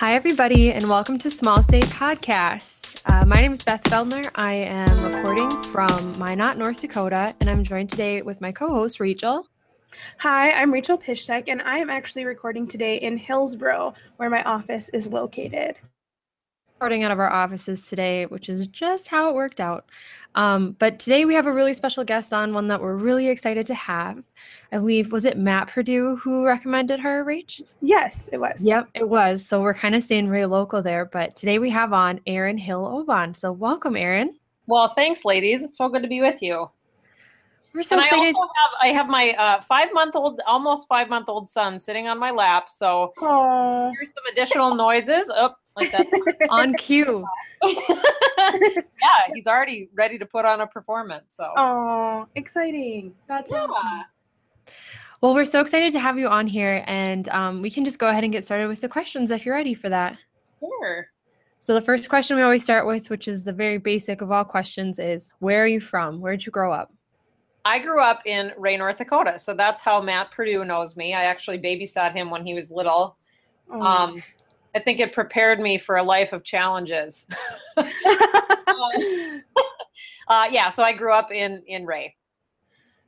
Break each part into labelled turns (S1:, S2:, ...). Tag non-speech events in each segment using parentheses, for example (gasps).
S1: Hi, everybody, and welcome to Small State Podcast. Uh, my name is Beth Feldner. I am recording from Minot, North Dakota, and I'm joined today with my co host, Rachel.
S2: Hi, I'm Rachel Pishtek, and I am actually recording today in Hillsboro, where my office is located.
S1: Recording out of our offices today, which is just how it worked out. Um, but today we have a really special guest on, one that we're really excited to have. I believe, was it Matt Perdue who recommended her, Rach?
S2: Yes, it was.
S1: Yep, it was. So we're kind of staying real local there. But today we have on Erin Hill Oban. So welcome, Erin.
S3: Well, thanks, ladies. It's so good to be with you.
S1: We're so
S3: and
S1: excited.
S3: I also have I have my uh, five month old, almost five month old son sitting on my lap. So
S2: Aww.
S3: here's some additional (laughs) noises. Up oh, like that.
S1: on (laughs) cue.
S3: yeah, he's already ready to put on a performance. So
S2: Oh, exciting. That's
S3: yeah.
S2: awesome.
S1: Well, we're so excited to have you on here, and um, we can just go ahead and get started with the questions if you're ready for that.
S3: Sure.
S1: So, the first question we always start with, which is the very basic of all questions, is where are you from? Where did you grow up?
S3: I grew up in Ray, North Dakota, so that's how Matt Perdue knows me. I actually babysat him when he was little.
S2: Oh.
S3: Um, I think it prepared me for a life of challenges. (laughs) (laughs) (laughs) uh, yeah, so I grew up in in Ray.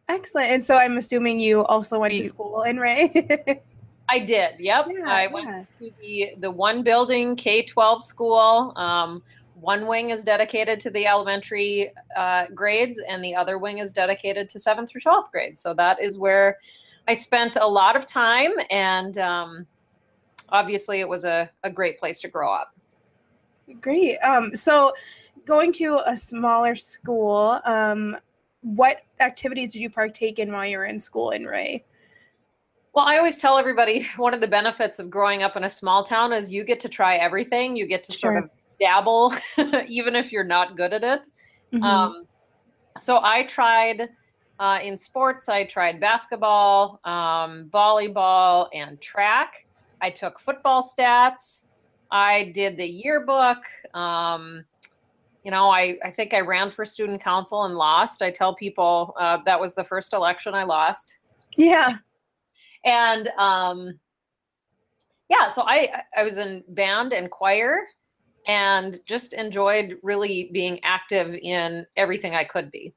S2: Excellent. And so I'm assuming you also went to school in Ray.
S3: I did. Yep.
S2: Yeah,
S3: I
S2: yeah.
S3: went to the the one building K twelve school. Um, one wing is dedicated to the elementary uh, grades, and the other wing is dedicated to seventh through twelfth grade. So that is where I spent a lot of time, and um, obviously, it was a, a great place to grow up.
S2: Great. Um, so going to a smaller school, um, what activities did you partake in while you were in school in Ray?
S3: Well, I always tell everybody one of the benefits of growing up in a small town is you get to try everything. You get to sort of dabble, (laughs) even if you're not good at it.
S2: Mhm.
S3: Um, so I tried uh, in sports. I tried basketball, um, volleyball, and track. I took football stats. I did the yearbook. Um, you know, I, I think I ran for student council and lost. I tell people uh, that was the first election I lost.
S2: yeah.
S3: And um, yeah, so I I was in band and choir, and just enjoyed really being active in everything I could be.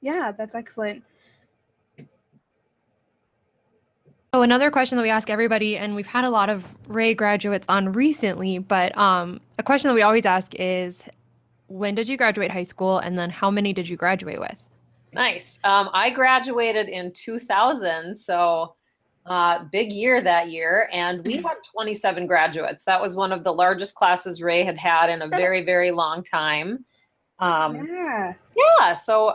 S2: Yeah, that's excellent.
S1: So, another question that we ask everybody, and we've had a lot of Ray graduates on recently, but um, a question that we always ask is when did you graduate high school, and then how many did you graduate with?
S3: Nice. Um, I graduated in 2000, so uh, big year that year, and we had 27 graduates. That was one of the largest classes Ray had had in a (laughs) very, very long time. Um,
S2: Yeah.
S3: yeah, so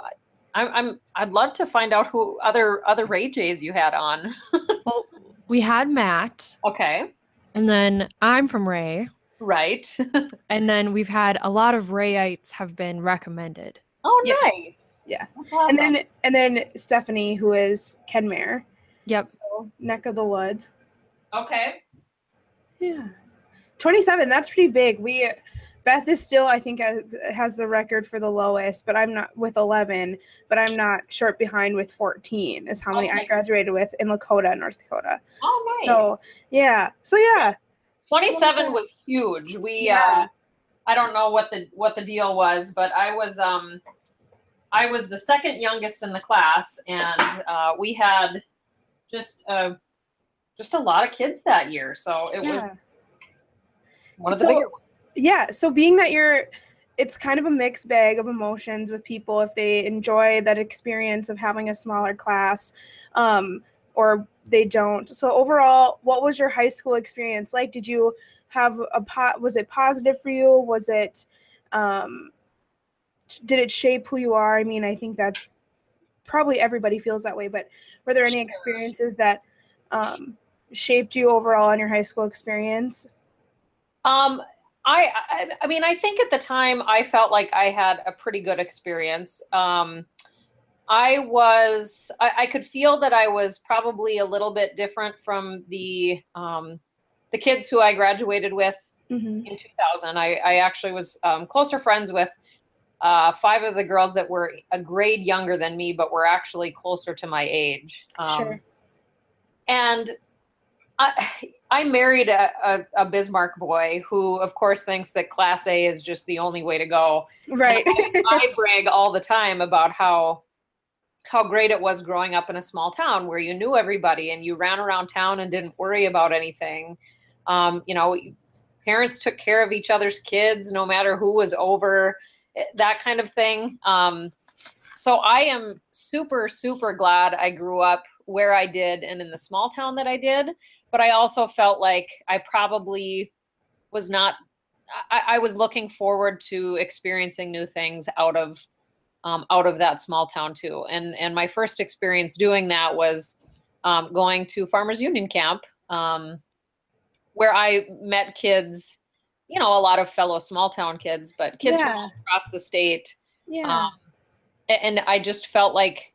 S3: I'm, I'm I'd love to find out who other other Ray J's you had on. (laughs)
S1: Well, we had Matt,
S3: okay,
S1: and then I'm from Ray,
S3: right. (laughs)
S1: and then we've had a lot of Rayites have been recommended.
S3: oh,
S2: Yes.
S3: nice.
S2: Yeah.
S3: That's
S2: And then and then Stephanie, who is Kenmare.
S1: Yep.
S2: So neck of the woods.
S3: okay.
S2: Yeah. 27, that's pretty big. We Beth is still, I think, has, the record for the lowest, but I'm not with 11, but I'm not short behind with 14, is how many I graduated with in Lakota, North Dakota.
S3: Oh, nice.
S2: So, yeah. So, yeah.
S3: 27 was huge. We
S2: Yeah.
S3: uh I don't know what the what the deal was, but I was um I was the second youngest in the class and uh we had just uh just a lot of kids that year. So it was one of the
S2: So-
S3: bigger ones.
S2: Yeah. So, being that you're, it's kind of a mixed bag of emotions with people if they enjoy that experience of having a smaller class um, or they don't. So, overall, what was your high school experience like? Did you have a pot? Was it positive for you? Was it, um, did it shape who you are? I mean, I think that's probably everybody feels that way, but were there any experiences that um, shaped you overall in your high school experience?
S3: Um, I, I, I mean, I think at the time I felt like I had a pretty good experience. Um, I was, I, I could feel that I was probably a little bit different from the, um, the kids who I graduated with
S2: Mm-hmm.
S3: in 2000. I, I actually was um, closer friends with uh, five of the girls that were a grade younger than me, but were actually closer to my age. Um,
S2: Sure.
S3: And I, I married a, a, a, Bismarck boy who, of course, thinks that Class A is just the only way to go.
S2: Right.
S3: I, I brag all the time about how how great it was growing up in a small town where you knew everybody and you ran around town and didn't worry about anything. Um, you know, parents took care of each other's kids no matter who was over, eh, that kind of thing. Um, so I am super, super glad I grew up where I did and in the small town that I did. But I also felt like I probably was not, I, I was looking forward to experiencing new things out of um, out of that small town too. And and my first experience doing that was um, going to Farmers Union Camp, um, where I met kids, you know, a lot of fellow small town kids, but kids yeah. from across the state.
S2: Yeah. Um,
S3: and I just felt like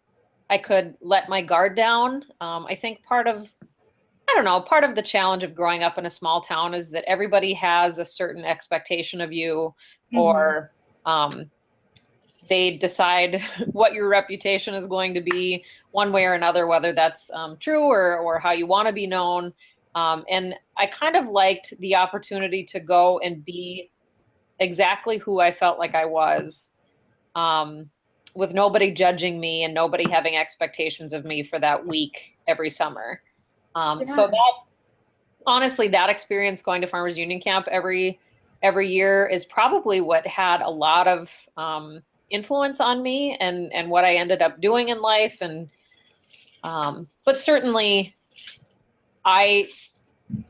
S3: I could let my guard down. Um, I think part of I don't know, part of the challenge of growing up in a small town is that everybody has a certain expectation of you mm-hmm. or um, they decide (laughs) what your reputation is going to be one way or another, whether that's um, true or, or how you want to be known. Um, and I kind of liked the opportunity to go and be exactly who I felt like I was, um, with nobody judging me and nobody having expectations of me for that week every summer. Um, yeah. So that, honestly, that experience going to Farmers Union Camp every every year is probably what had a lot of um, influence on me and and what I ended up doing in life and um, but certainly I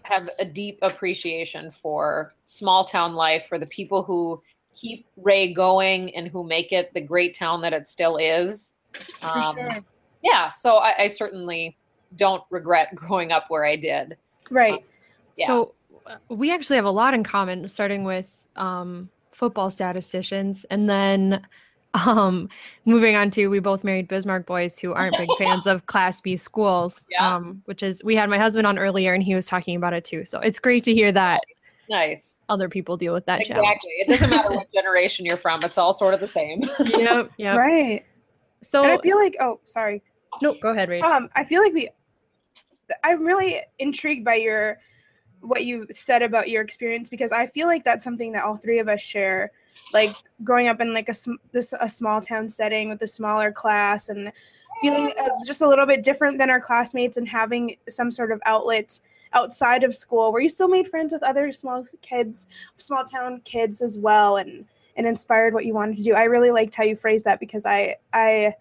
S3: have a deep appreciation for small town life for the people who keep Ray going and who make it the great town that it still is.
S2: Um, sure.
S3: Yeah, so I, I, certainly don't regret (laughs) growing up where I did.
S2: Right. Um,
S1: yeah. So uh, we actually have a lot in common, starting with um, football statisticians, and then (laughs) um, moving on to we both married Bismarck boys who aren't big (laughs) fans of Class B schools. Yeah. Um, which is we had my husband on earlier and he was talking about it too. So it's great to hear that.
S3: Nice.
S1: Other people deal with that.
S3: Exactly. Challenge. It doesn't matter what generation you're from. It's all sort of the same.
S1: yep. Yep.
S2: Right. So and I feel like oh sorry.
S1: No, go ahead, Rach.
S2: Um, I feel like we. I'm really intrigued by your what you said about your experience because I feel like that's something that all three of us share like growing up in like a this a small town setting with a smaller class and feeling uh, just a little bit different than our classmates and having some sort of outlet outside of school where you still made friends with other small kids small town kids as well and and inspired what you wanted to do i really liked how you phrased that because i i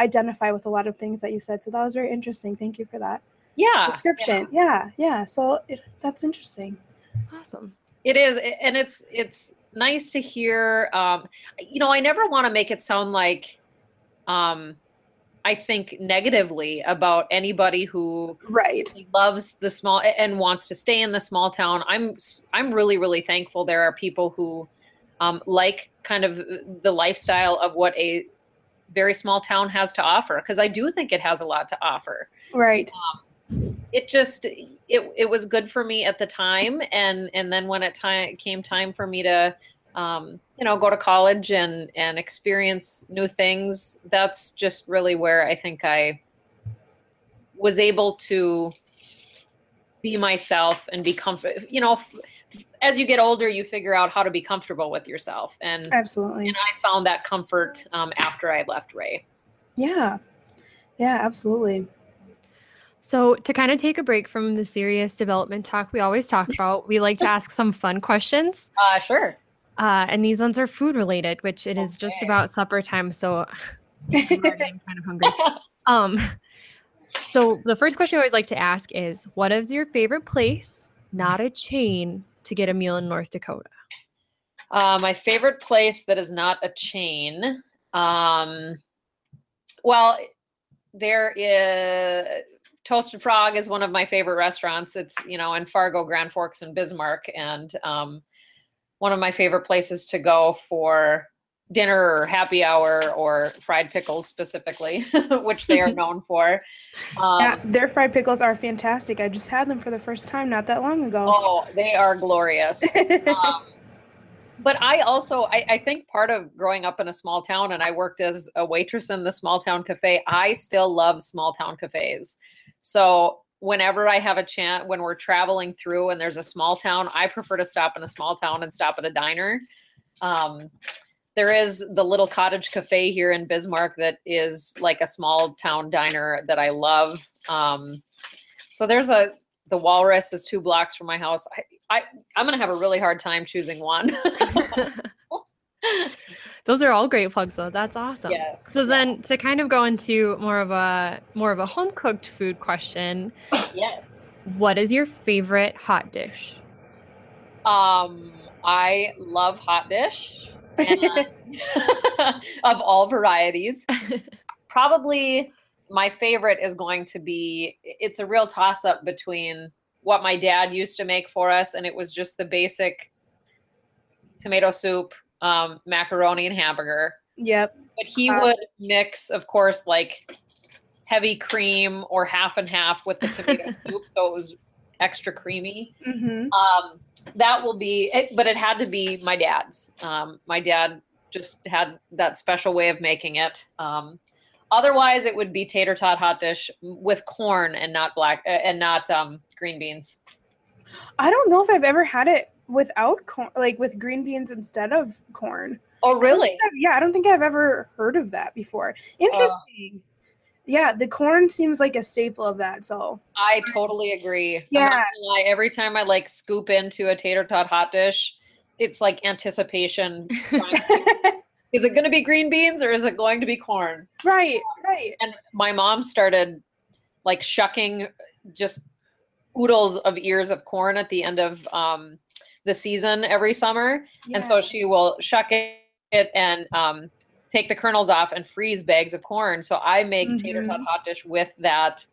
S2: identify with a lot of things that you said. So that was very interesting. Thank you for that
S3: yeah.
S2: description. Yeah. Yeah, yeah. so it, that's interesting.
S1: Awesome.
S3: It is. And it's it's nice to hear. Um, you know, I never want to make it sound like um, I think negatively about anybody who
S2: right.
S3: loves the small and wants to stay in the small town. I'm I'm really really thankful there are people who um, like kind of the lifestyle of what a very small town has to offer because I do think it has a lot to offer.
S2: Right.
S3: Um, it just it it was good for me at the time and and then when it time came time for me to um, you know go to college and and experience new things that's just really where i think i was able to be myself and be comfortable you know as you get older you figure out how to be comfortable with yourself and
S2: absolutely
S3: and i found that comfort um, after i left ray
S2: yeah yeah absolutely
S1: so, to kind of take a break from the serious development talk we always talk about, we like to (laughs) ask some fun questions.
S3: Uh, sure.
S1: Uh, and these ones are food related, which it is okay. just about supper time. So, (laughs) (laughs) I'm kind of hungry. Um, so, the first question I always like to ask is What is your favorite place, not a chain, to get a meal in North Dakota?
S3: Uh, my favorite place that is not a chain. Um, well, there is Toasted Frog is one of my favorite restaurants. It's you know in Fargo, Grand Forks, and Bismarck, and um, one of my favorite places to go for dinner or happy hour or fried pickles specifically, (laughs) which they are (laughs) known for.
S2: Um, yeah, their fried pickles are fantastic. I just had them for the first time not that long ago.
S3: Oh, they are glorious. (laughs) um, but I also I, I, think part of growing up in a small town and I worked as a waitress in the small town cafe, I still love small town cafes. So whenever I have a chance, when we're traveling through and there's a small town, I prefer to stop in a small town and stop at a diner. Um, there is the little cottage cafe here in Bismarck that is like a small town diner that I love. Um, so there's a the Walrus is two blocks from my house. I, I I'm gonna have a really hard time choosing one. (laughs)
S1: Those are all great plugs though. That's awesome.
S3: Yes.
S1: So then to kind of go into more of a more of a home cooked food question.
S3: yes.
S1: What is your favorite hot dish?
S3: Um I love hot dish (laughs) (laughs) of all varieties. Probably my favorite is going to be it's a real toss up between what my dad used to make for us and it was just the basic tomato soup um, macaroni and hamburger.
S2: Yep.
S3: But he would mix, of course, like heavy cream or half and half with the tomato (laughs) soup, so it was extra creamy.
S2: Mm-hmm.
S3: Um, that will be, it, but it had to be my dad's. Um, my dad just had that special way of making it. Um, otherwise, it would be tater tot hot dish with corn and not black uh, and not um, green beans.
S2: I don't know if I've ever had it without corn, like with green beans instead of corn.
S3: Oh, really?
S2: I yeah, I don't think I've ever heard of that before. Interesting. Uh, yeah, the corn seems like a staple of that. So
S3: I totally agree.
S2: Yeah.
S3: Lie, every time I like scoop into a tater tot hot dish, it's like anticipation. (laughs) is it going to be green beans or is it going to be corn?
S2: Right, right.
S3: And my mom started like shucking just oodles of ears of corn at the end of um, the season every summer. Yeah. And so she will shuck it and um, take the kernels off and freeze bags of corn. So I make mm-hmm. tater tot hot dish with that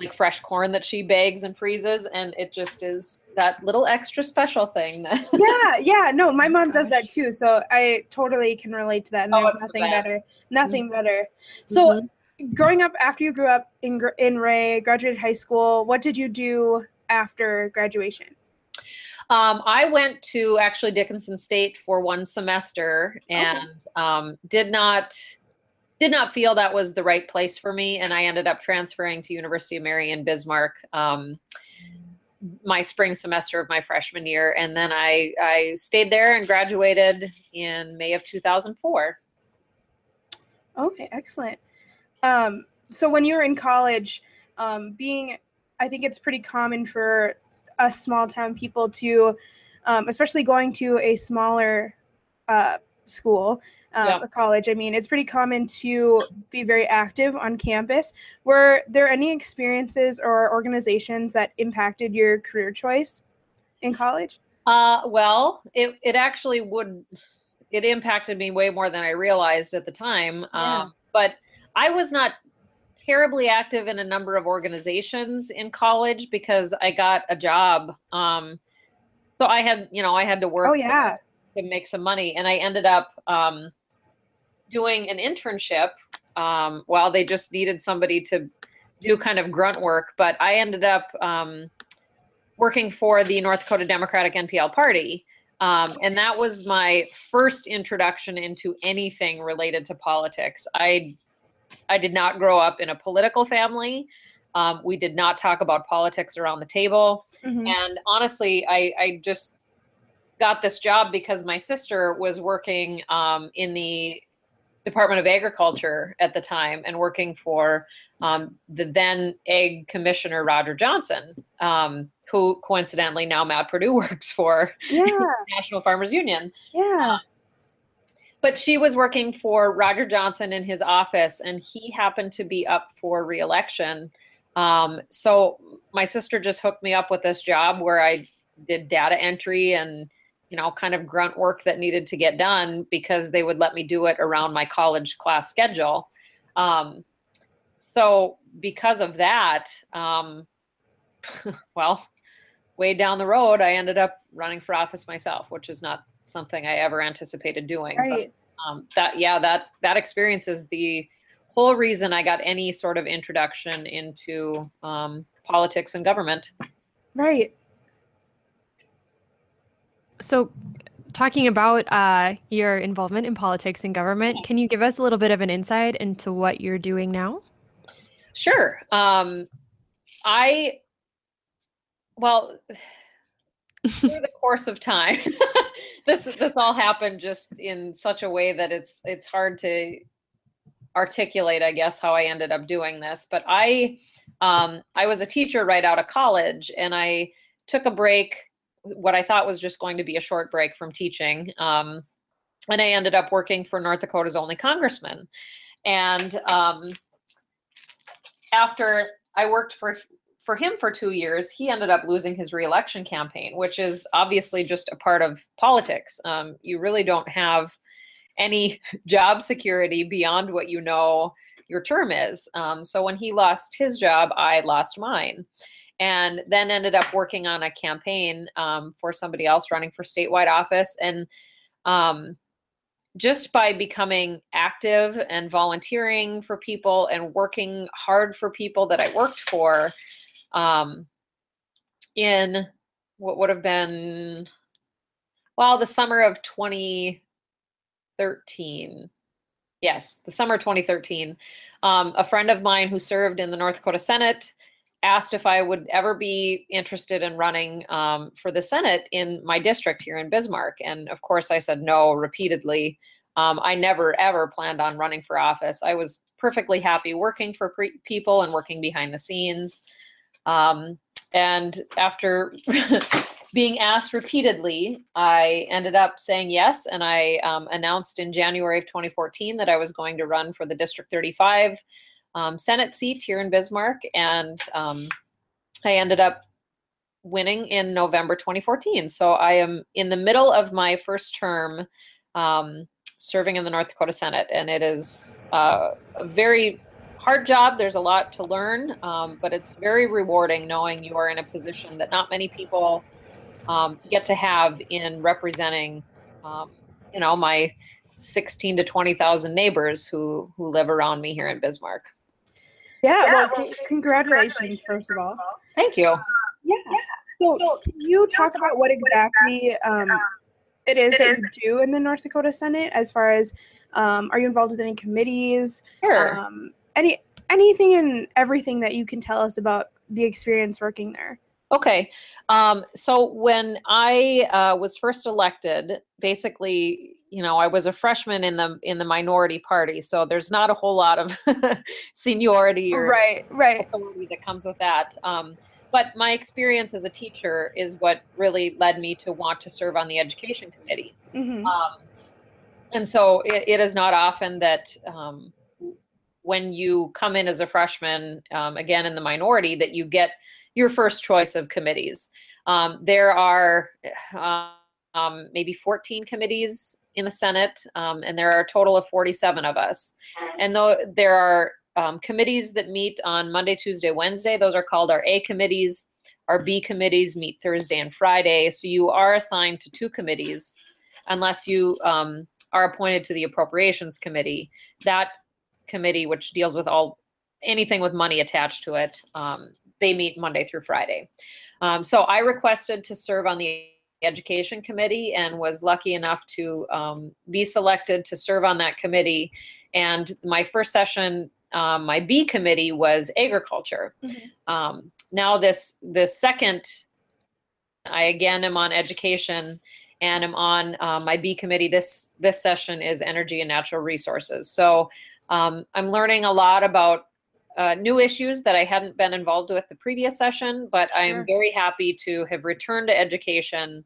S3: like fresh corn that she bags and freezes and it just is that little extra special thing (laughs) that
S2: yeah yeah no my mom does that too so i totally can relate to that and oh, there's nothing the better nothing mm-hmm. better so mm-hmm. growing up after you grew up in in ray graduated high school what did you do after graduation
S3: um, I went to actually Dickinson State for one semester and okay. um, did not did not feel that was the right place for me, and I ended up transferring to University of Mary in Bismarck. Um, my spring semester of my freshman year, and then I I stayed there and graduated in May of 2004.
S2: Okay, excellent. Um, so when you were in college, um, being I think it's pretty common for us small town people to, um, especially going to a smaller uh, school, um, yeah. a college. I mean, it's pretty common to be very active on campus. Were there any experiences or organizations that impacted your career choice in college?
S3: Uh, well, it, it actually would, it impacted me way more than I realized at the time. Yeah. Um, but I was not terribly active in a number of organizations in college because I got a job. Um, so I had, you know, I had to work.
S2: Oh yeah.
S3: To make some money, and I ended up um, doing an internship. Um, while they just needed somebody to do kind of grunt work, but I ended up um, working for the North Dakota Democratic NPL Party. Um, and that was my first introduction into anything related to politics. I I did not grow up in a political family. Um, we did not talk about politics around the table. Mm-hmm. And honestly, I, I, just got this job because my sister was working um, in the Department of Agriculture at the time and working for um, the then Ag Commissioner Roger Johnson, um, who coincidentally now Matt Perdue (laughs) works for
S2: yeah.
S3: National Farmers Union.
S2: Yeah. Uh,
S3: but she was working for Roger Johnson in his office, and he happened to be up for reelection. Um, so my sister just hooked me up with this job where I did data entry and you know kind of grunt work that needed to get done because they would let me do it around my college class schedule. Um, so because of that, um, (laughs) well, way down the road, I ended up running for office myself, which is not something I ever anticipated doing.
S2: Right.
S3: But, um, that yeah, that that experience is the whole reason I got any sort of introduction into um, politics and government.
S2: Right.
S1: So, talking about uh, your involvement in politics and government, can you give us a little bit of an insight into what you're doing now?
S3: Sure. Um, I, well, through the course of time, (laughs) this this all happened just in such a way that it's it's hard to articulate, I guess, how I ended up doing this. But I, um, I was a teacher right out of college, and I took a break, what I thought was just going to be a short break from teaching. Um, and I ended up working for North Dakota's only congressman. And um, after I worked for for him for two years, he ended up losing his reelection campaign, which is obviously just a part of politics. Um, you really don't have any (laughs) job security beyond what you know your term is. Um, so when he lost his job, I lost mine. And then ended up working on a campaign um, for somebody else running for statewide office. And um, just by becoming active and volunteering for people and working hard for people that I worked for um, in what would have been, well, the summer of 2013. Yes, the summer 2013. Um, a friend of mine who served in the North Dakota Senate asked if I would ever be interested in running um, for the Senate in my district here in Bismarck. And of course, I said no repeatedly. Um, I never ever planned on running for office. I was perfectly happy working for pre- people and working behind the scenes. Um, and after (laughs) being asked repeatedly, I ended up saying yes. And I um, announced in January of 2014 that I was going to run for the District 35 um, Senate seat here in Bismarck. And um, I ended up winning in November 2014. So I am in the middle of my first term um, serving in the North Dakota Senate. And it is uh, a very hard job. There's a lot to learn, um, but it's very rewarding knowing you are in a position that not many people um, get to have in representing, um, you know, my 16 to 20,000 neighbors who who live around me here in Bismarck.
S2: Yeah, yeah well, well, congratulations, first of all.
S3: Thank you.
S2: Yeah. So, can you talk about what exactly um, it is it that is. you do in the North Dakota Senate as far as um, are you involved with any committees?
S3: Sure.
S2: Um, any anything and everything that you can tell us about the experience working there.
S3: Okay. Um, so when I uh, was first elected, basically, you know, I was a freshman in the in the minority party, so there's not a whole lot of (laughs) seniority or
S2: right, right.
S3: authority that comes with that. Um, but my experience as a teacher is what really led me to want to serve on the education committee. Mm-hmm. Um, and so it, it is not often that um, when you come in as a freshman, um, again in the minority, that you get your first choice of committees. Um, there are um, maybe 14 committees in the Senate, um, and there are a total of 47 of us. And though there are um, committees that meet on Monday, Tuesday, Wednesday, those are called our A committees. Our B committees meet Thursday and Friday. So you are assigned to two committees unless you um, are appointed to the Appropriations Committee. That committee, which deals with all anything with money attached to it, um, they meet Monday through Friday. Um, so I requested to serve on the education committee and was lucky enough to um, be selected to serve on that committee. And my first session, um, my B committee was agriculture. Mm-hmm. Um, now this this second, I again am on education and I'm on uh, my B committee. This this session is energy and natural resources. So um, I'm learning a lot about uh, new issues that I hadn't been involved with the previous session, but sure. I'm very happy to have returned to education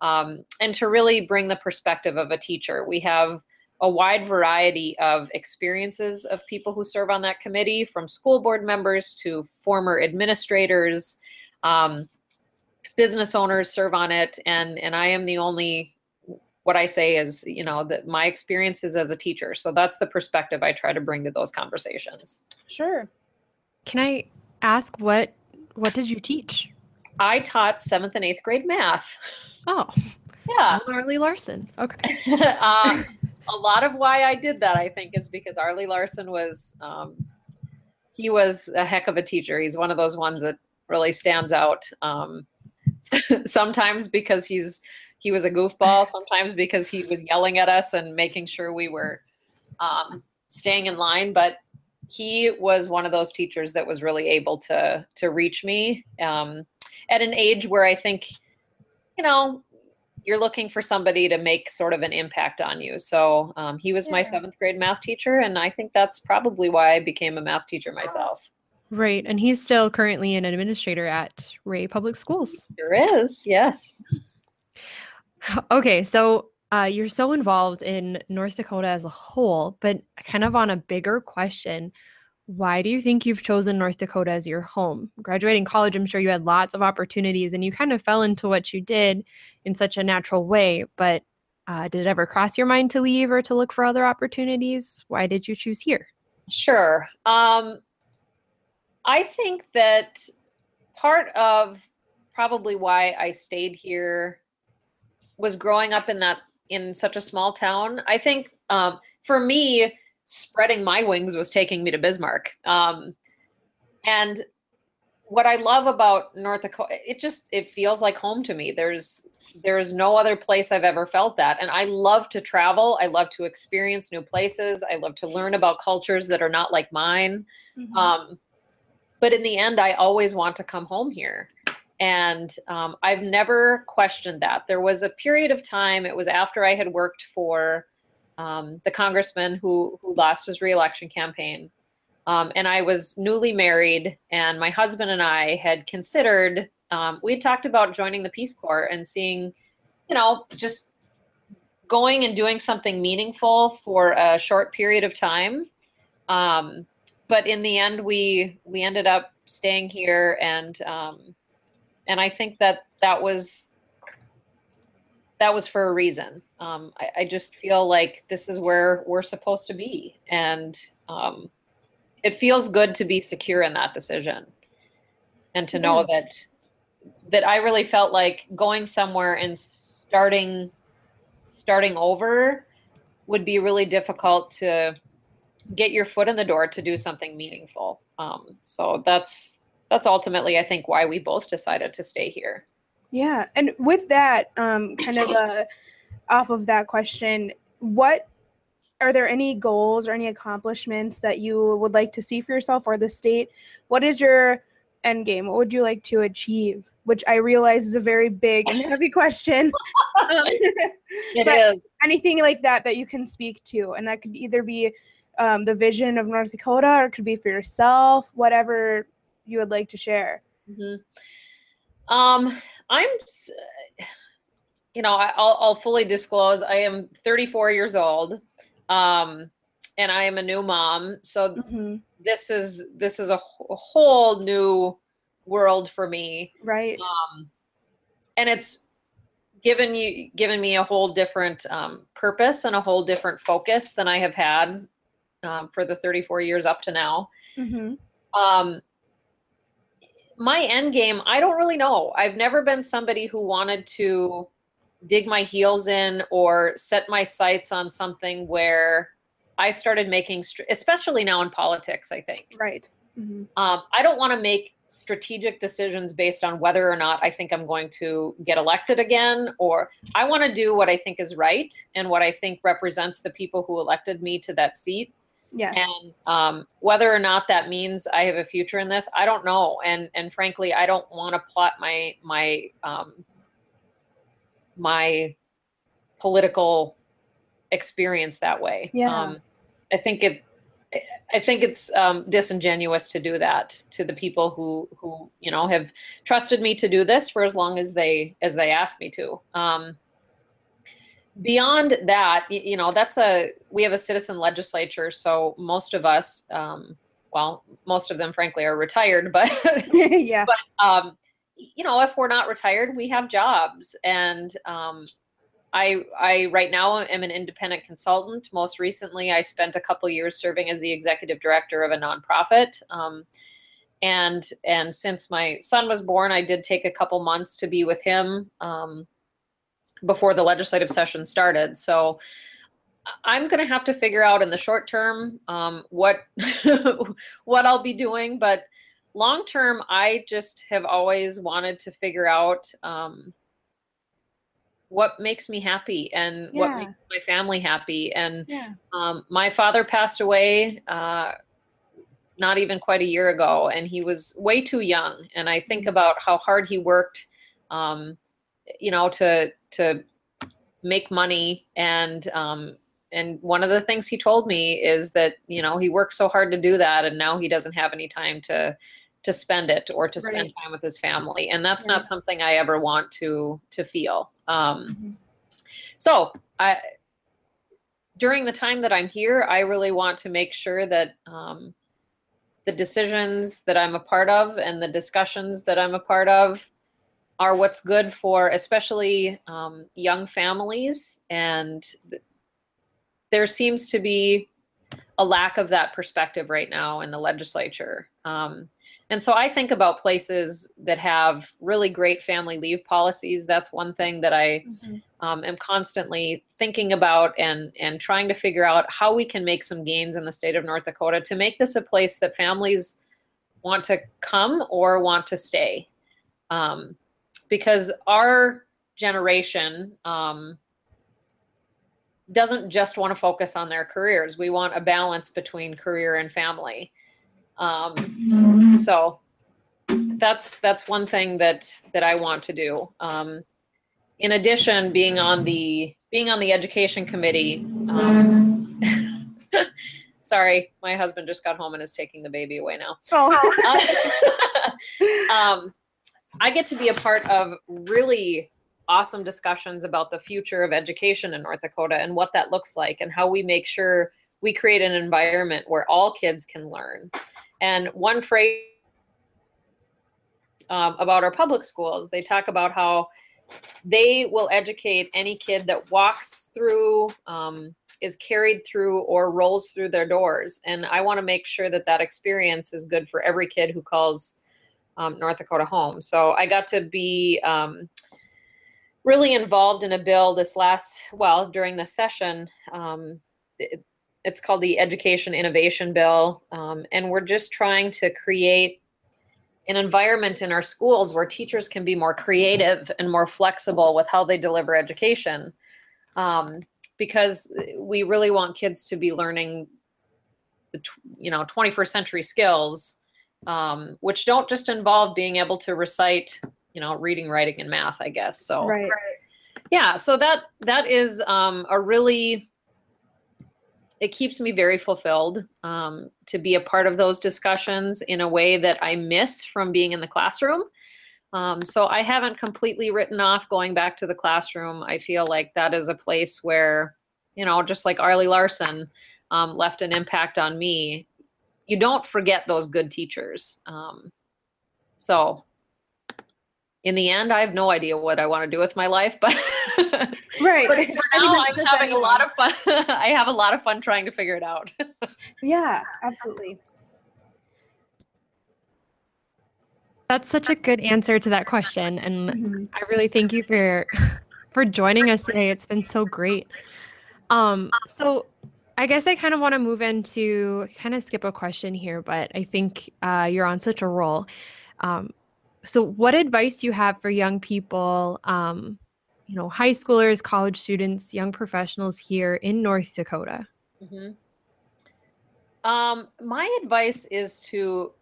S3: um, and to really bring the perspective of a teacher. We have a wide variety of experiences of people who serve on that committee, from school board members to former administrators. Um, business owners serve on it, and and I am the only what I say is, you know, that my experiences as a teacher. So that's the perspective I try to bring to those conversations.
S2: Sure.
S1: Can I ask what what did you teach?
S3: I taught seventh and eighth grade math.
S1: Oh, (laughs)
S3: yeah,
S1: Arlie Larson. Okay.
S3: uh, (laughs) a lot of why I did that, I think, is because Arlie Larson was um, he was a heck of a teacher. He's one of those ones that really stands out. Um, (laughs) sometimes because he's he was a goofball sometimes because he was yelling at us and making sure we were um, staying in line. But he was one of those teachers that was really able to to reach me um, at an age where I think, you know, you're looking for somebody to make sort of an impact on you. So um, he was my seventh grade math teacher, and I think that's probably why I became a math teacher myself.
S1: Right. And he's still currently an administrator at Ray Public Schools.
S3: There is, yes.
S1: Okay. So uh, you're so involved in North Dakota as a whole, but kind of on a bigger question. Why do you think you've chosen North Dakota as your home? Graduating college, I'm sure you had lots of opportunities and you kind of fell into what you did in such a natural way. But uh, did it ever cross your mind to leave or to look for other opportunities? Why did you choose here?
S3: Sure. Um, I think that part of probably why I stayed here was growing up in that in such a small town. I think um, for me, spreading my wings was taking me to Bismarck. Um, and what I love about North Dakota, it just it feels like home to me. There's there's no other place I've ever felt that. And I love to travel. I love to experience new places. I love to learn about cultures that are not like mine.
S2: Mhm.
S3: Um, but in the end, I always want to come home here. And um, I've never questioned that. There was a period of time, it was after I had worked for um, the congressman who, who lost his reelection campaign. Um, and I was newly married, and my husband and I had considered, um, we had talked about joining the Peace Corps and seeing, you know, just going and doing something meaningful for a short period of time. Um, but in the end, we we ended up staying here, and um, and I think that that was that was for a reason. Um, I, I just feel like this is where we're supposed to be, and um, it feels good to be secure in that decision, and to know that that I really felt like going somewhere and starting starting over would be really difficult to get your foot in the door to do something meaningful. Um, so that's that's ultimately, I think, why we both decided to stay here.
S2: Yeah, and with that, um, kind of uh, off of that question, what are there any goals or any accomplishments that you would like to see for yourself or the state? What is your end game? What would you like to achieve? Which I realize is a very big and heavy (laughs) question. Um,
S3: It (laughs) is.
S2: anything like that that you can speak to, and that could either be um, the vision of North Dakota or it could be for yourself, whatever you would like to share.
S3: Mhm. Um, I'm, you know, I- I'll, I'll fully disclose. I am 34 years old, um, and I am a new mom. So
S2: hmm
S3: this is this is a, a whole new world for me.
S2: Right.
S3: um, and it's given you given me a whole different um, purpose and a whole different focus than I have had um, for the 34 years up to now.
S2: hmm
S3: Um, my end game, I don't really know. I've never been somebody who wanted to dig my heels in or set my sights on something where I started making, especially now in politics. I think
S2: Right. hmm
S3: um, I don't want to make strategic decisions based on whether or not I think I'm going to get elected again, or I want to do what I think is right and what I think represents the people who elected me to that seat.
S2: Yes.
S3: And um, whether or not that means I have a future in this, I don't know. And and frankly, I don't want to plot my my um, my political experience that way.
S2: Yeah.
S3: Um, I think it. I think it's um, disingenuous to do that to the people who who you know have trusted me to do this for as long as they as they asked me to. Um, beyond that, you know, that's a we have a citizen legislature, so most of us, um, well, most of them, frankly, are retired, but (laughs)
S2: yeah.
S3: but um, you know, if we're not retired, we have jobs. And um, I, I right now am an independent consultant. Most recently, I spent a couple years serving as the executive director of a nonprofit. Um, and and since my son was born, I did take a couple months to be with him um, before the legislative session started. So. I'm going to have to figure out in the short term um, what (laughs) what I'll be doing, but long term i just have always wanted to figure out um, what makes me happy and what makes my family happy and
S2: Yeah.
S3: um, my father passed away uh, not even quite a year ago, and he was way too young. And I think about how hard he worked, um, you know, to to make money and um, and one of the things he told me is that you know he worked so hard to do that and now he doesn't have any time to to spend it or to spend
S2: Right.
S3: time with his family and that's
S2: Yeah.
S3: not something i ever want to to feel um
S2: Mhm.
S3: so i during the time that i'm here i really want to make sure that um the decisions that i'm a part of and the discussions that i'm a part of are what's good for especially um, young families and th- there seems to be a lack of that perspective right now in the legislature. Um, and so i think about places that have really great family leave policies. That's one thing that i
S2: Mhm.
S3: um, am constantly thinking about and and trying to figure out how we can make some gains in the state of north dakota to make this a place that families want to come or want to stay. Um, because our generation um, doesn't just want to focus on their careers. We want a balance between career and family. Um, so that's that's one thing that that I want to do. Um, in addition, being on the being on the education committee. Um, (laughs) sorry, my husband just got home and is taking the baby away now.
S2: Oh. (laughs)
S3: um, I get to be a part of really awesome discussions about the future of education in North Dakota and what that looks like and how we make sure we create an environment where all kids can learn. And one phrase um, about our public schools, they talk about how they will educate any kid that walks through, um, is carried through, or rolls through their doors. And I want to make sure that that experience is good for every kid who calls um, North Dakota home. So I got to be um, really involved in a bill this last, well, during the session. Um, it, it's called the Education Innovation Bill. Um, and we're just trying to create an environment in our schools where teachers can be more creative and more flexible with how they deliver education. Um, because we really want kids to be learning the you know 21st century skills um, which don't just involve being able to recite you know reading writing and math i guess so.
S2: Right.
S3: yeah so that that is um, a really it keeps me very fulfilled um, to be a part of those discussions in a way that i miss from being in the classroom. Um, so i haven't completely written off going back to the classroom. I feel like that is a place where you know just like arlie larson um, left an impact on me you don't forget those good teachers um, so in the end i have no idea what i want to do with my life but (laughs)
S2: Right.
S3: but (laughs)
S2: I
S3: for now, I'm
S2: does
S3: having a lot of fun. (laughs) I have a lot of fun trying to figure it out.
S2: Yeah, absolutely.
S1: That's such a good answer to that question. And
S2: Mhm.
S1: I really thank you for for joining us today. It's been so great. Um, so I guess I kind of want to move into kind of skip a question here, but I think uh, you're on such a roll. Um, so what advice do you have for young people, um, you know, high schoolers, college students, young professionals here in North Dakota?
S3: Mhm. Um, my advice is to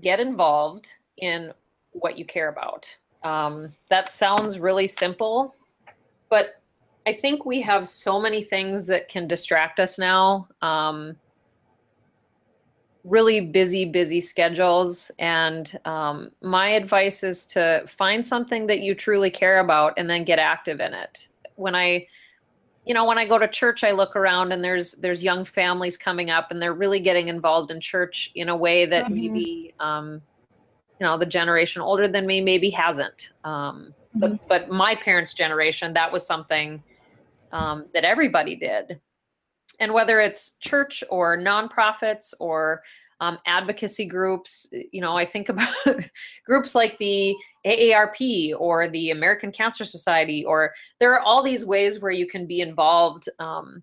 S3: get involved in what you care about. Um, that sounds really simple, but I think we have so many things that can distract us now. Um, really busy, busy schedules. And um, my advice is to find something that you truly care about and then get active in it. When I you know when i go to church i look around and there's there's young families coming up and they're really getting involved in church in a way that
S2: Mhm.
S3: maybe um you know the generation older than me maybe hasn't um but but my parents generation that was something um, that everybody did. And whether it's church or nonprofits or um, advocacy groups you know i think (laughs) about groups like the aarp or the american cancer society or there are all these ways where you can be involved um,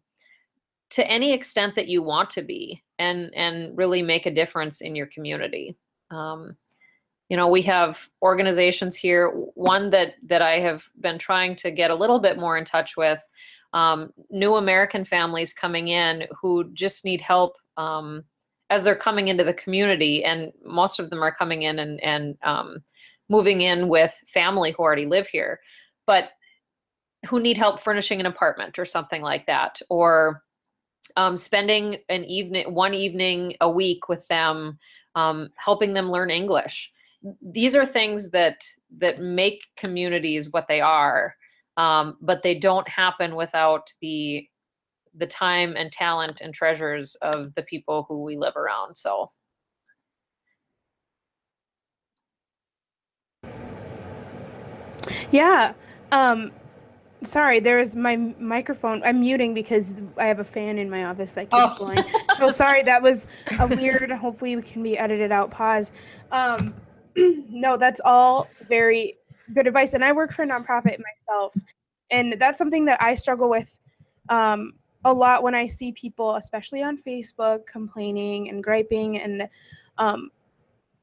S3: to any extent that you want to be and and really make a difference in your community. Um, you know we have organizations here. One that that i have been trying to get a little bit more in touch with um, new american families coming in who just need help um, as they're coming into the community, and most of them are coming in and and um, moving in with family who already live here, but who need help furnishing an apartment or something like that, or um, spending an evening, one evening a week with them, um, helping them learn English. These are things that that make communities what they are, um, but they don't happen without the the time and talent and treasures of the people who we live around. So.
S2: Yeah. Um, sorry, there is my microphone. I'm muting because I have a fan in my office that keeps
S3: Oh.
S2: blowing. So sorry, that was a (laughs) weird. hopefully, we can be edited out. Pause. Um, (clears throat) no, that's all very good advice. And I work for a nonprofit myself, and that's something that I struggle with um, a lot when I see people, especially on Facebook, complaining and griping, and um,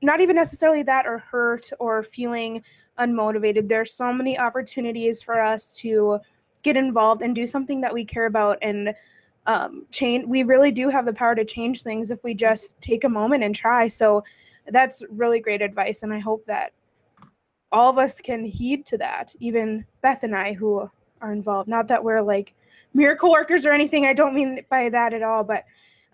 S2: not even necessarily that or hurt or feeling unmotivated. There's so many opportunities for us to get involved and do something that we care about and um, change. We really do have the power to change things if we just take a moment and try. So that's really great advice, and I hope that all of us can heed to that. Even Beth and I, who are involved. Not that we're like miracle workers or anything. I don't mean by that at all, but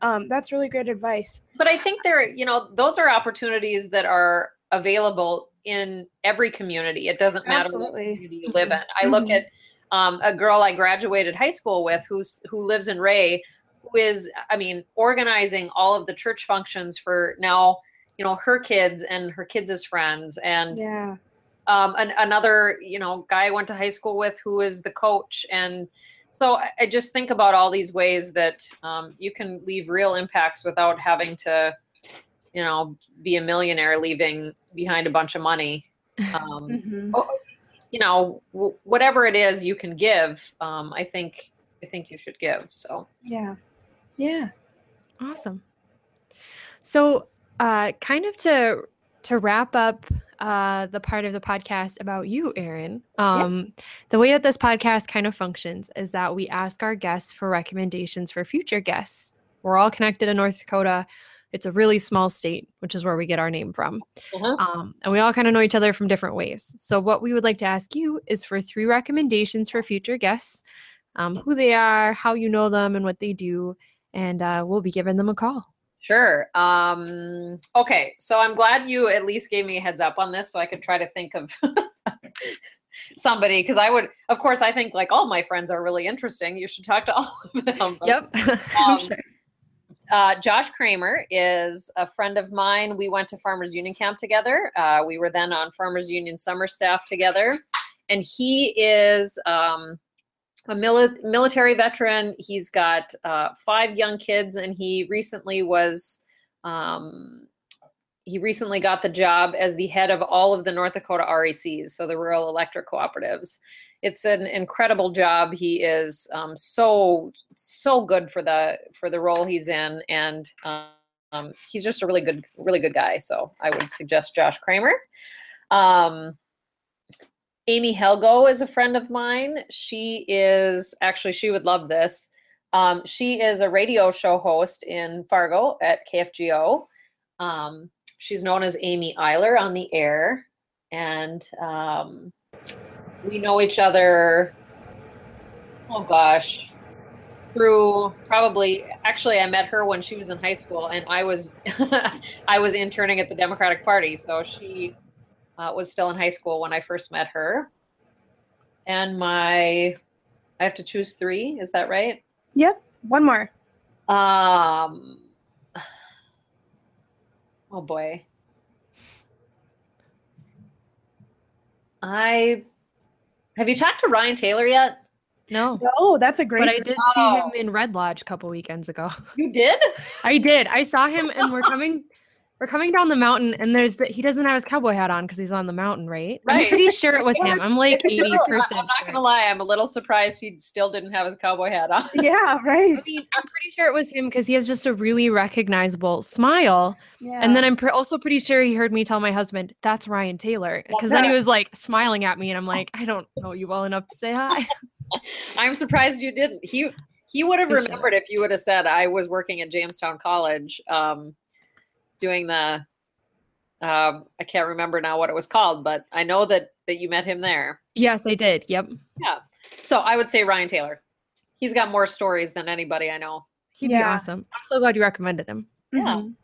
S2: um, that's really great advice.
S3: but I think there, you know, those are opportunities that are available in every community. It doesn't matter what
S2: Absolutely.
S3: community you live in. I look
S2: Mhm.
S3: at um, a girl I graduated high school with, who's who lives in Ray, who is, I mean, organizing all of the church functions for now, you know, her kids and her kids' friends, and
S2: Yeah.
S3: Um, an, another you know guy I went to high school with who is the coach and so I, I just think about all these ways that um, you can leave real impacts without having to you know be a millionaire leaving behind a bunch of money (laughs) um,
S2: Mhm.
S3: oh, you know w- whatever it is you can give um, i think i think you should give so
S2: Yeah. Yeah.
S1: Awesome. So, uh, kind of to to wrap up uh, the part of the podcast about you, Erin. Um, The way that this podcast kind of functions is that we ask our guests for recommendations for future guests. We're all connected in North Dakota. It's a really small state, which is where we get our name from.
S3: Uh-huh.
S1: Um, and we all kind of know each other from different ways. So, what we would like to ask you is for three recommendations for future guests um, who they are, how you know them, and what they do. And uh, we'll be giving them a call.
S3: Sure. Um, okay. So I'm glad you at least gave me a heads up on this so I could try to think of (laughs) somebody because I would, of course, I think like all my friends are really interesting. You should talk to all of them. but,
S1: Yep. (laughs)
S3: Um,
S1: sure.
S3: Uh, Josh Kramer is a friend of mine. We went to Farmers Union Camp together. Uh, we were then on Farmers Union summer staff together. And he is um, a mili- military veteran. He's got uh, five young kids, and he recently was. Um, he recently got the job as the head of all of the North Dakota RECs, so the rural electric cooperatives. It's an incredible job. He is um, so so good for the for the role he's in, and um, he's just a really good really good guy. So I would suggest Josh Kramer. Um, Amy Helgo is a friend of mine. She is actually she would love this. Um, she is a radio show host in Fargo at KFGO. Um, she's known as Amy Eiler on the air, and um, we know each other. Oh gosh, through probably actually I met her when she was in high school, and I was (laughs) I was interning at the Democratic Party, so she uh, was still in high school when I first met her. And my, I have to choose three. Is that right?
S2: Yep. One more.
S3: Um. Oh boy. I have you talked to Ryan Taylor yet?
S1: No.
S2: Oh, that's a great.
S1: But I did see
S3: Oh.
S1: him in Red Lodge a couple weekends ago.
S3: You did?
S1: I did. I saw him and we're (laughs) coming we're coming down the mountain and there's the he doesn't have his cowboy hat on because he's on the mountain, right? I'm pretty sure it was him. I'm like (laughs) 80%
S3: I'm not
S1: sure.
S3: gonna lie. I'm a little surprised he still didn't have his cowboy hat on. (laughs)
S2: Yeah. Right.
S1: I mean, I'm pretty sure it was him because he has just a really recognizable smile.
S2: Yeah.
S1: And then I'm pr- also pretty sure he heard me tell my husband, that's Ryan Taylor. Because then he was like smiling at me and I'm like, (laughs) I don't know you well enough to say hi.
S3: I'm surprised you didn't. He he would have remembered if you would have said I was working at Jamestown College. Um, doing the. Uh, I can't remember now what it was called, but I know that that you met him there.
S1: Yes, I did. Yep.
S3: Yeah. So I would say Ryan Taylor. He's got more stories than anybody I know.
S1: He'd be awesome. I'm so glad you recommended him.
S3: Yeah.
S2: Mhm.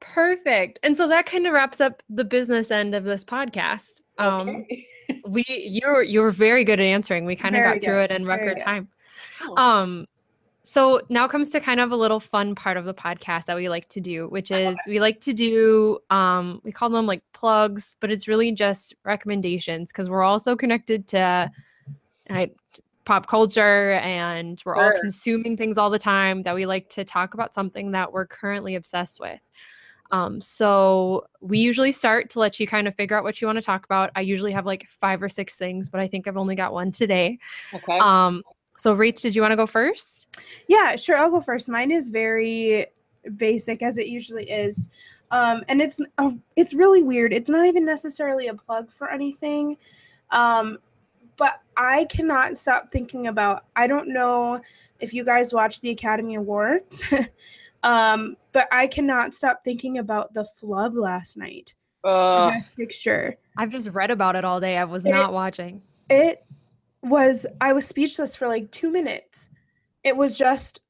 S1: Perfect. And so that kind of wraps up the business end of this podcast. Um,
S3: Okay. (laughs)
S1: we you were you were very good at answering. We kind of
S2: Very
S1: got through it in
S2: very
S1: record
S2: good.
S1: time.
S3: Oh.
S1: Um so now comes to kind of a little fun part of the podcast that we like to do, which (laughs) is we like to do um we call them like plugs, but it's really just recommendations because we're also connected to uh, pop culture and we're all consuming things all the time that we like to talk about something that we're currently obsessed with. Um, so we usually start to let you kind of figure out what you want to talk about. I usually have like five or six things, but I think I've only got one today.
S3: okay.
S1: Um, so Rach, did you want to go first?
S2: Yeah, sure. I'll go first. Mine is very basic, as it usually is, um, and it's uh, it's really weird. It's not even necessarily a plug for anything, um, but I cannot stop thinking about. I don't know if you guys watch the Academy Awards, (laughs) um, but I cannot stop thinking about the flub last night.
S3: Uh,
S2: Picture.
S1: I've just read about it all day. I was
S2: It-
S1: not watching.
S2: it was i was speechless for like two minutes. It was just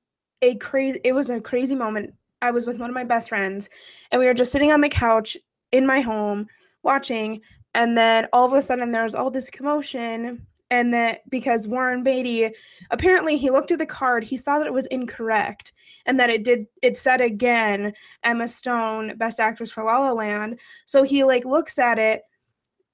S2: a crazy it was a crazy moment. I was with one of my best friends and we were just sitting on the couch in my home watching and then all of a sudden there was all this commotion and that because warren beatty apparently he looked at the card he saw that it was incorrect and that it did it said again emma stone best actress for la la land. So he like looks at it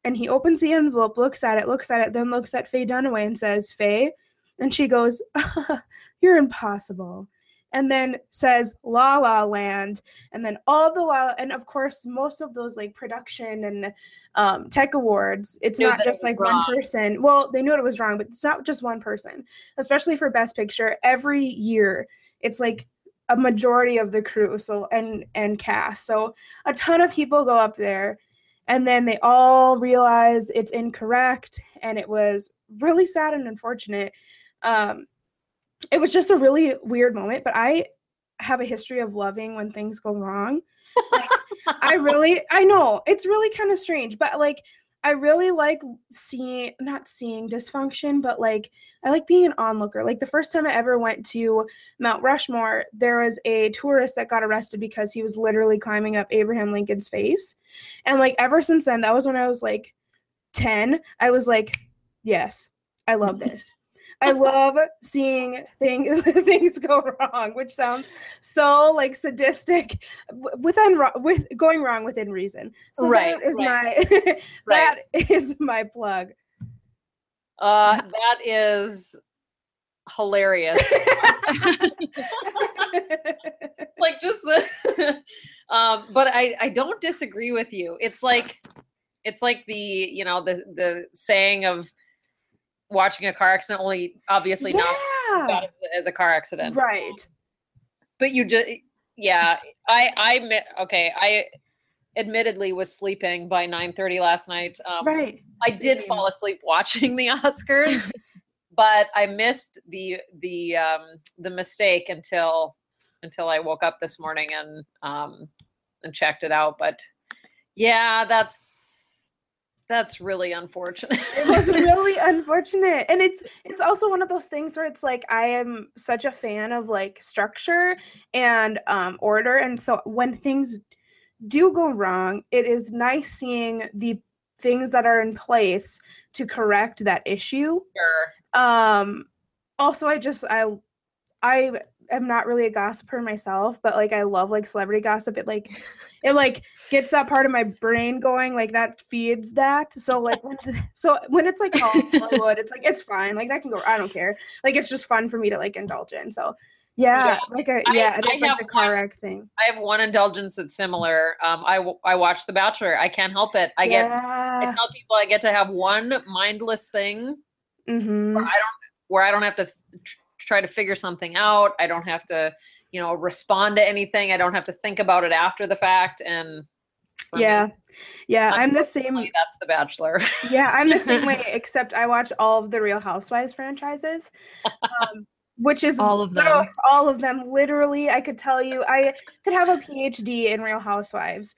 S2: and he opens the envelope, looks at it, looks at it, then looks at Faye Dunaway and says, Faye. And she goes, (laughs) You're impossible. And then says La La Land. And then all the La and of course, most of those like production and um, tech awards, it's not just like
S3: wrong.
S2: one person. Well, they knew it was wrong, but it's not just one person, especially for Best Picture. Every year, it's like a majority of the crew so and and cast so a ton of people go up there and then they all realize it's incorrect and it was really sad and unfortunate. Um it was just a really weird moment but i have a history of loving when things go wrong. Like, i (laughs) really i know it's really kind of strange but like i really like seeing not seeing dysfunction but like i like being an onlooker like the first time i ever went to mount rushmore there was a tourist that got arrested because he was literally climbing up abraham lincoln's face and like ever since then, that was when I was like 10, I was like, yes, I love (laughs) this. I love seeing things (laughs) things go wrong, which sounds so like sadistic w- within with going wrong within reason. So
S3: Right,
S2: that is
S3: right.
S2: my (laughs)
S3: Right.
S2: that is my plug.
S3: uh, that is hilarious. (laughs) like just the um but i i don't disagree with you it's like it's like the you know the the saying of watching a car accident only obviously not
S2: yeah.
S3: it as a car accident
S2: Right.
S3: but you just yeah i i okay i admittedly was sleeping by 9 30 last night um
S2: Right.
S3: I did fall asleep (laughs) watching the Oscars, (laughs) but I missed the the um, the mistake until until I woke up this morning and um, and checked it out. But yeah, that's that's really unfortunate.
S2: it was (laughs) really unfortunate and it's it's also one of those things where it's like i am such a fan of like structure and um order and so when things do go wrong it is nice seeing the things that are in place to correct that issue
S3: Sure.
S2: um also i just i i am not really a gossiper myself but like i love like celebrity gossip it like it like gets that part of my brain going like that feeds that so like when (laughs) so when it's like all (laughs) hollywood it's like it's fine like that can go i don't care like it's just fun for me to like indulge in so yeah,
S3: Yeah.
S2: like a,
S3: I-
S2: yeah it
S3: I
S2: like
S3: have
S2: the car
S3: one-
S2: wreck thing
S3: I have one indulgence that's similar. Um, I I watch The Bachelor. I can't help it. I get. I tell people I get to have one mindless thing
S2: hmm
S3: where I don't where I don't have to tr- try to figure something out. I don't have to, you know, respond to anything. I don't have to think about it after the fact. And for me,
S2: yeah yeah i'm the same
S3: unfortunately, That's The Bachelor.
S2: Yeah, I'm the same way, (laughs) except I watch all of the Real Housewives franchises. Um, which is
S1: All of them.
S2: all of them literally i could tell you i could have a phd in real housewives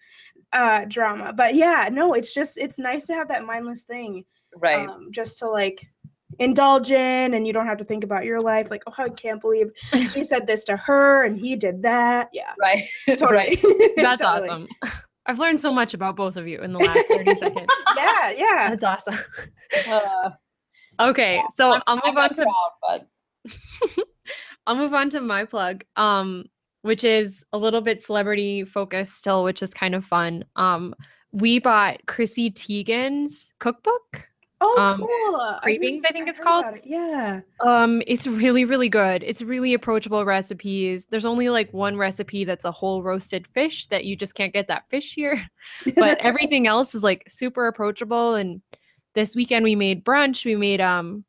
S2: uh drama but yeah no it's just it's nice to have that mindless thing
S3: Right.
S2: um just to like indulge in and you don't have to think about your life like oh i can't believe he said this to her and he did that yeah (laughs)
S3: right. (laughs)
S2: totally
S3: right. (laughs)
S1: That's
S2: Totally.
S1: awesome. I've learned so much about both of you in the last 30 seconds.
S2: yeah yeah
S1: That's awesome.
S3: Uh,
S1: Okay, so
S3: I'm-
S1: I'll
S3: I'm
S1: move on to
S3: proud, but
S1: I'll move on to my plug, um, which is a little bit celebrity focused still, which is kind of fun. Um, we bought Chrissy Teigen's cookbook.
S2: Oh
S1: Um,
S2: cool I
S1: Cravings,
S2: didn't-
S1: I think it's called.
S2: it. yeah
S1: Um, it's really, really good. It's really approachable recipes. There's only like one recipe that's a whole roasted fish that you just can't get that fish here. (laughs) But (laughs) everything else is like super approachable. And this weekend we made brunch. We made um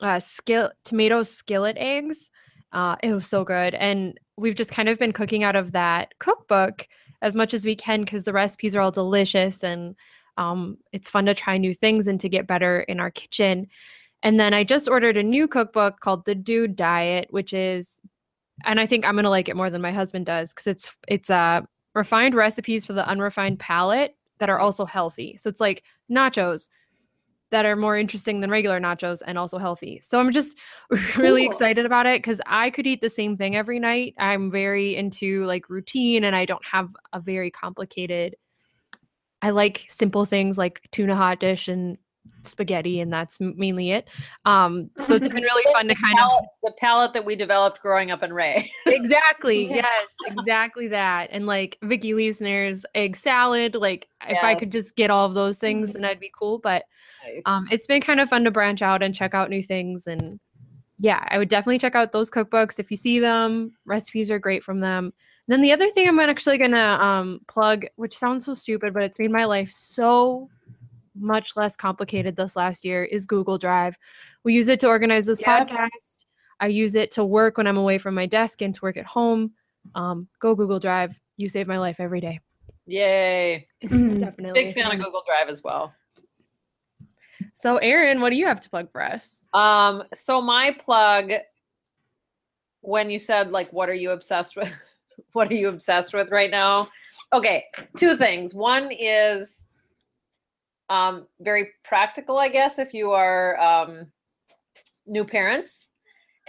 S1: uh skill tomato skillet eggs. Uh it was so good. And we've just kind of been cooking out of that cookbook as much as we can because the recipes are all delicious and um it's fun to try new things and to get better in our kitchen. And then I just ordered a new cookbook called The Dude Diet, which is, and I think I'm gonna like it more than my husband does because it's it's uh refined recipes for the unrefined palate that are also healthy. So it's like nachos that are more interesting than regular nachos and also healthy. So I'm just (laughs) really
S2: Cool.
S1: excited about it because I could eat the same thing every night. I'm very into like routine and I don't have a very complicated. I like simple things like tuna hot dish and spaghetti and that's mainly it. Um so it's been (laughs) really fun to kind of
S3: the palate that we developed growing up in Ray. (laughs)
S1: exactly
S2: Yeah.
S1: yes exactly that and like vicky leesner's egg salad like if i could just get all of those things then i'd be cool but um it's been kind of fun to branch out and check out new things and yeah i would definitely check out those cookbooks if you see them recipes are great from them then the other thing i'm actually gonna um plug which sounds so stupid but it's made my life so much less complicated this last year is google drive we use it to organize this
S2: Yep.
S1: podcast I use it to work when I'm away from my desk and to work at home. Um, go Google Drive. You save my life every day.
S3: Yay. (clears throat) (laughs)
S1: Definitely.
S3: Big fan of Google Drive as well.
S1: So, Erin, what do you have to plug for us?
S3: Um, so my plug, when you said like, what are you obsessed with? (laughs) (laughs) what are you obsessed with right now? Okay, two things. One is um, very practical, I guess, if you are um, new parents,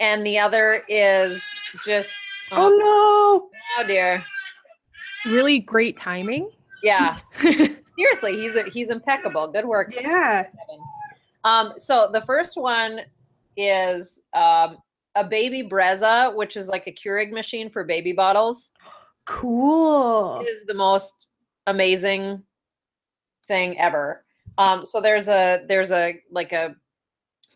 S3: and the other is just
S2: oh no
S3: oh dear,
S1: Really great timing.
S3: yeah. (laughs) Seriously, he's a, he's impeccable. Good work,
S2: yeah
S3: Um, so the first one is um, a baby Brezza, which is like a Keurig machine for baby bottles.
S2: cool
S3: It is the most amazing thing ever. Um, so there's a there's a like a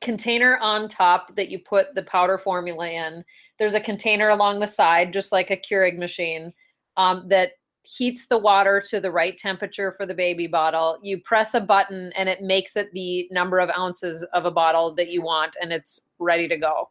S3: container on top that you put the powder formula in. There's a container along the side, just like a Keurig machine, um, that heats the water to the right temperature for the baby bottle. You press a button and it makes it the number of ounces of a bottle that you want, and it's ready to go.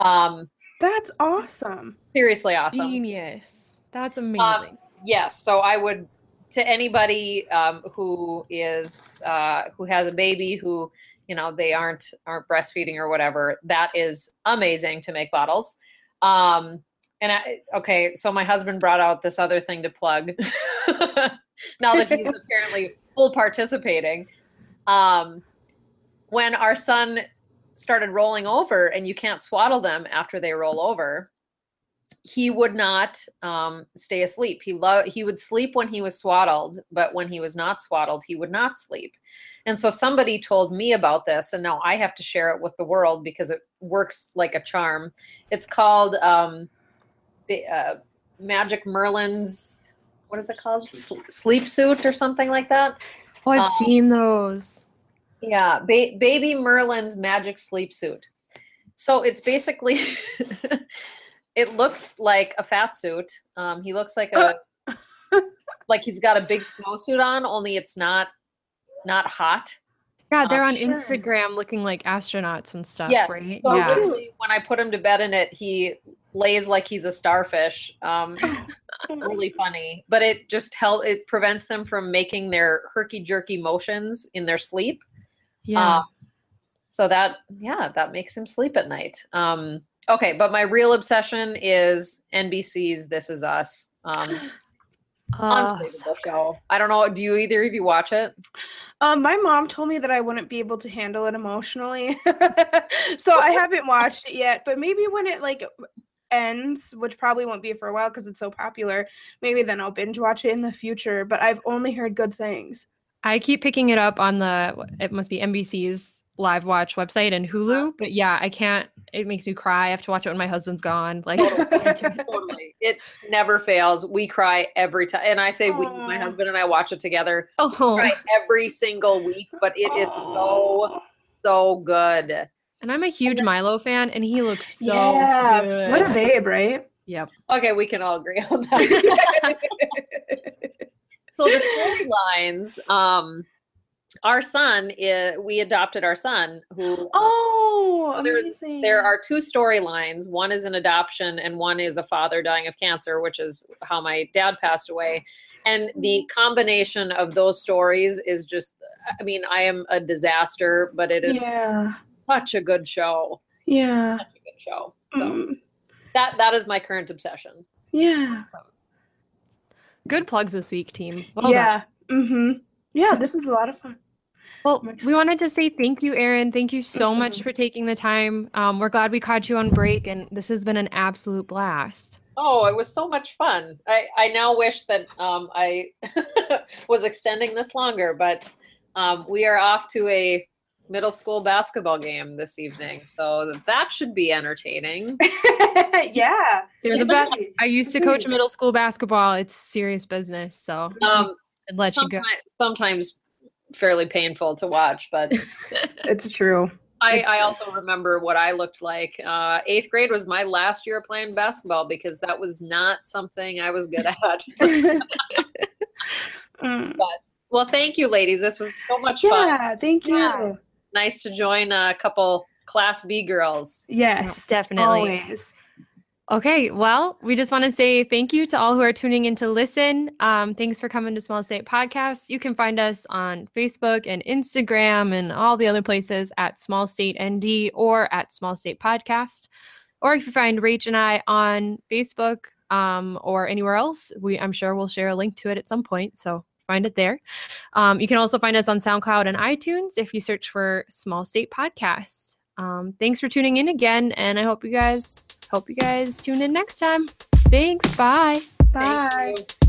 S3: Um,
S2: that's awesome
S3: seriously awesome.
S1: Genius. That's amazing.
S3: yes so i would to anybody um, who is uh, who has a baby who you know they aren't aren't breastfeeding or whatever that is amazing to make bottles um and I, okay so my husband brought out this other thing to plug (laughs) now that he's (laughs) apparently full participating um when our son started rolling over and you can't swaddle them after they roll over he would not um, stay asleep. He loved he would sleep when he was swaddled, but when he was not swaddled, he would not sleep. And so somebody told me about this, and now I have to share it with the world because it works like a charm. It's called um, uh, Magic Merlin's what is it called? Sleep suit or something like that.
S1: oh, I've
S3: um,
S1: seen those.
S3: Yeah, ba- baby Merlin's magic sleep suit. So it's basically, (laughs) it looks like a fat suit. Um, he looks like a, (laughs) like he's got a big snowsuit on, only it's not, not hot.
S1: Yeah, they're
S3: uh,
S1: on
S2: sure.
S1: Instagram looking like astronauts and stuff,
S3: yes.
S1: right?
S3: So
S1: yeah.
S3: literally, when I put him to bed in it, he lays like he's a starfish. Um, (laughs) really funny, but it just help it prevents them from making their herky jerky motions in their sleep.
S1: Yeah.
S3: Um, so that yeah, that makes him sleep at night. Um, okay, but my real obsession is NBC's This Is Us. Um,
S1: Uh, (gasps)
S3: unbelievable show. I don't know. Do you either of you watch it?
S2: Um, my mom told me that I wouldn't be able to handle it emotionally, (laughs) so I (laughs) haven't watched it yet. But maybe when it like ends, which probably won't be for a while because it's so popular, maybe then I'll binge watch it in the future. But I've only heard good things.
S1: I keep picking it up on the it must be NBC's live watch website and Hulu, but yeah, I can't. It makes me cry. I have to watch it when my husband's gone. Like, oh, (laughs)
S3: totally. It never fails. We cry every time. And I say we, my husband and I watch it together.
S1: oh,
S3: Cry every single week, but it is so, so good.
S1: and I'm a huge Milo fan, and he looks so
S2: yeah,
S1: good.
S2: what a babe, right?
S1: Yep.
S3: Okay, we can all agree on that. (laughs) (laughs) so the storylines, um, our son, is, we adopted our son who
S2: oh,
S3: So
S2: amazing.
S3: there are two storylines. One is an adoption, and one is a father dying of cancer, which is how my dad passed away. And the combination of those stories is just, I mean, I am a disaster, but it is
S2: yeah,
S3: such a good show.
S2: yeah,
S3: Such a good show. So
S2: mm,
S3: that that is my current obsession.
S2: yeah,
S1: Good plugs this week, team. Well done.
S2: yeah. Mm-hmm. Yeah, this is a lot of fun.
S1: Well, we wanted to just say thank you, Erin. Thank you so much
S2: Mhm.
S1: for taking the time. Um, we're glad we caught you on break, and this has been an absolute blast.
S3: Oh, it was so much fun. I, I now wish that um, I (laughs) was extending this longer, but um, we are off to a middle school basketball game this evening. So that should be entertaining. (laughs)
S2: yeah.
S1: They're the best.
S2: Absolutely.
S1: I used to coach middle school basketball. It's serious business, so
S3: Um,
S1: I'd let you go.
S3: sometimes, sometimes fairly painful to watch, but (laughs)
S2: It's true.
S3: I, I also remember what I looked like. Uh, eighth grade was my last year playing basketball because that was not something I was good at. (laughs)
S2: Mm.
S3: well, thank you, ladies. This was so much fun.
S2: Yeah, thank you.
S3: Yeah. Nice to join a couple Class B girls.
S2: Yes,
S1: definitely.
S2: Always.
S1: Okay, well, we just want to say thank you to all who are tuning in to listen. Um, thanks for coming to Small State Podcast. You can find us on Facebook and Instagram and all the other places at Small State ND or at Small State Podcast. Or if you find Rach and I on Facebook um, or anywhere else, we I'm sure we'll share a link to it at some point. So find it there. Um, you can also find us on SoundCloud and iTunes if you search for Small State Podcasts. Um, thanks for tuning in again, and I hope you guys hope you guys tune in next time. Thanks. Bye.
S2: Bye.
S3: you.